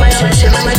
my own shit, my